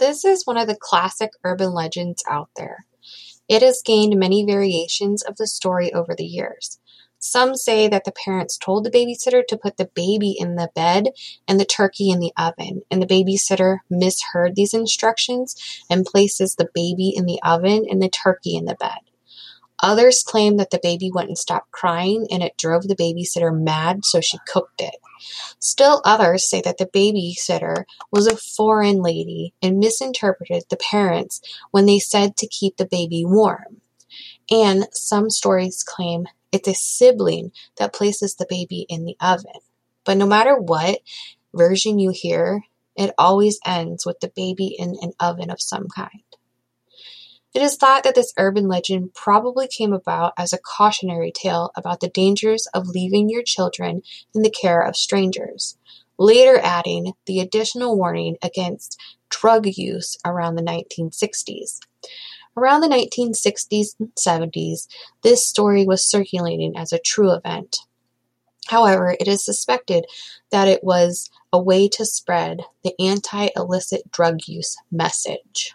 This is one of the classic urban legends out there. It has gained many variations of the story over the years. Some say that the parents told the babysitter to put the baby in the bed and the turkey in the oven, and the babysitter misheard these instructions and places the baby in the oven and the turkey in the bed. Others claim that the baby wouldn't stop crying and it drove the babysitter mad, so she cooked it. Still others say that the babysitter was a foreign lady and misinterpreted the parents when they said to keep the baby warm. And some stories claim it's a sibling that places the baby in the oven. But no matter what version you hear, it always ends with the baby in an oven of some kind. It is thought that this urban legend probably came about as a cautionary tale about the dangers of leaving your children in the care of strangers, later adding the additional warning against drug use around the 1960s. Around the 1960s and 70s, this story was circulating as a true event. However, it is suspected that it was a way to spread the anti illicit drug use message.